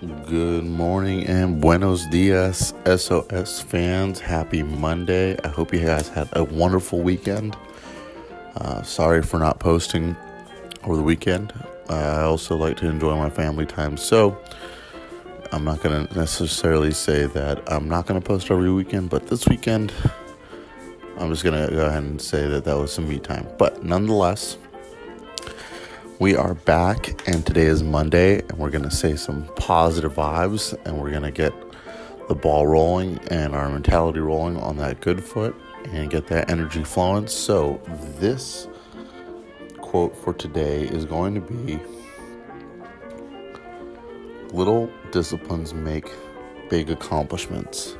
Good morning and buenos dias, SOS fans. Happy Monday. I hope you guys had a wonderful weekend. Uh, sorry for not posting over the weekend. I also like to enjoy my family time, so I'm not going to necessarily say that I'm not going to post every weekend, but this weekend, I'm just going to go ahead and say that that was some me time. But nonetheless, we are back, and today is Monday, and we're going to say some positive vibes, and we're going to get the ball rolling and our mentality rolling on that good foot and get that energy flowing. So, this quote for today is going to be Little disciplines make big accomplishments.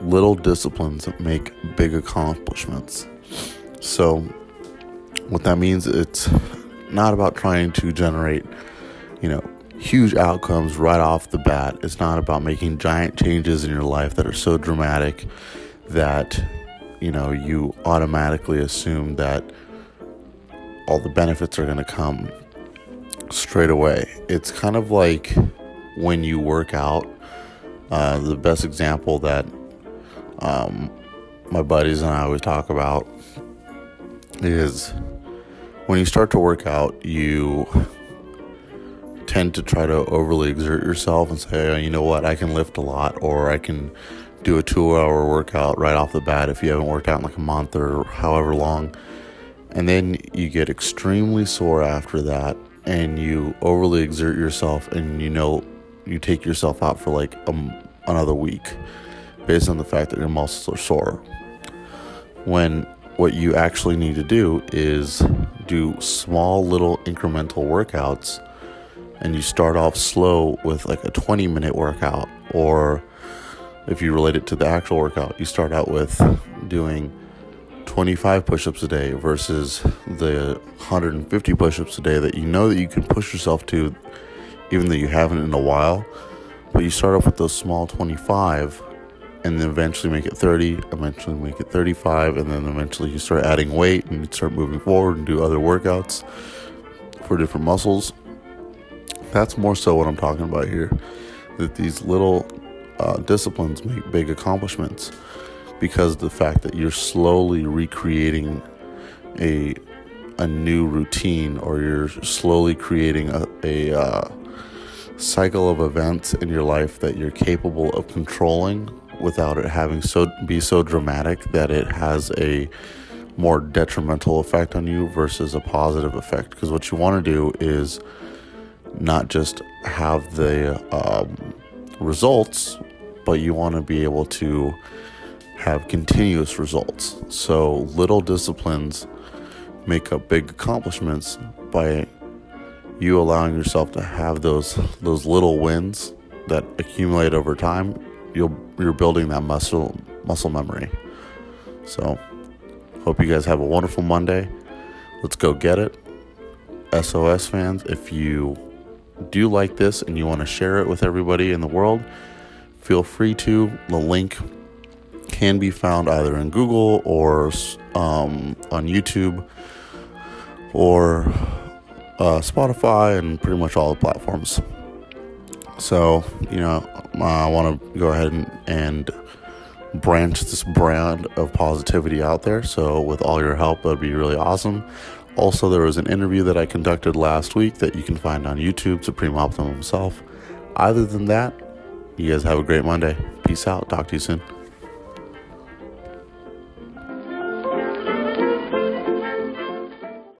Little disciplines make big accomplishments. So, what that means it's not about trying to generate, you know, huge outcomes right off the bat. It's not about making giant changes in your life that are so dramatic that, you know, you automatically assume that all the benefits are going to come straight away. It's kind of like when you work out. Uh, the best example that um, my buddies and I always talk about is when you start to work out, you tend to try to overly exert yourself and say, oh, you know what, I can lift a lot, or I can do a two hour workout right off the bat if you haven't worked out in like a month or however long. And then you get extremely sore after that, and you overly exert yourself, and you know, you take yourself out for like a, another week based on the fact that your muscles are sore. When what you actually need to do is do small little incremental workouts and you start off slow with like a 20 minute workout or if you relate it to the actual workout you start out with doing 25 push-ups a day versus the 150 push-ups a day that you know that you can push yourself to even though you haven't in a while. But you start off with those small 25 and then eventually make it 30, eventually make it 35, and then eventually you start adding weight and start moving forward and do other workouts for different muscles. That's more so what I'm talking about here. That these little uh, disciplines make big accomplishments because of the fact that you're slowly recreating a a new routine or you're slowly creating a, a uh, cycle of events in your life that you're capable of controlling without it having so be so dramatic that it has a more detrimental effect on you versus a positive effect. Because what you want to do is not just have the um, results but you want to be able to have continuous results. So little disciplines make up big accomplishments by you allowing yourself to have those those little wins that accumulate over time you'll you're building that muscle muscle memory. So, hope you guys have a wonderful Monday. Let's go get it. SOS fans, if you do like this and you want to share it with everybody in the world, feel free to. The link can be found either in Google or um, on YouTube or uh, Spotify and pretty much all the platforms. So, you know, I want to go ahead and, and branch this brand of positivity out there. So, with all your help, that'd be really awesome. Also, there was an interview that I conducted last week that you can find on YouTube, Supreme Optimum himself. Other than that, you guys have a great Monday. Peace out. Talk to you soon.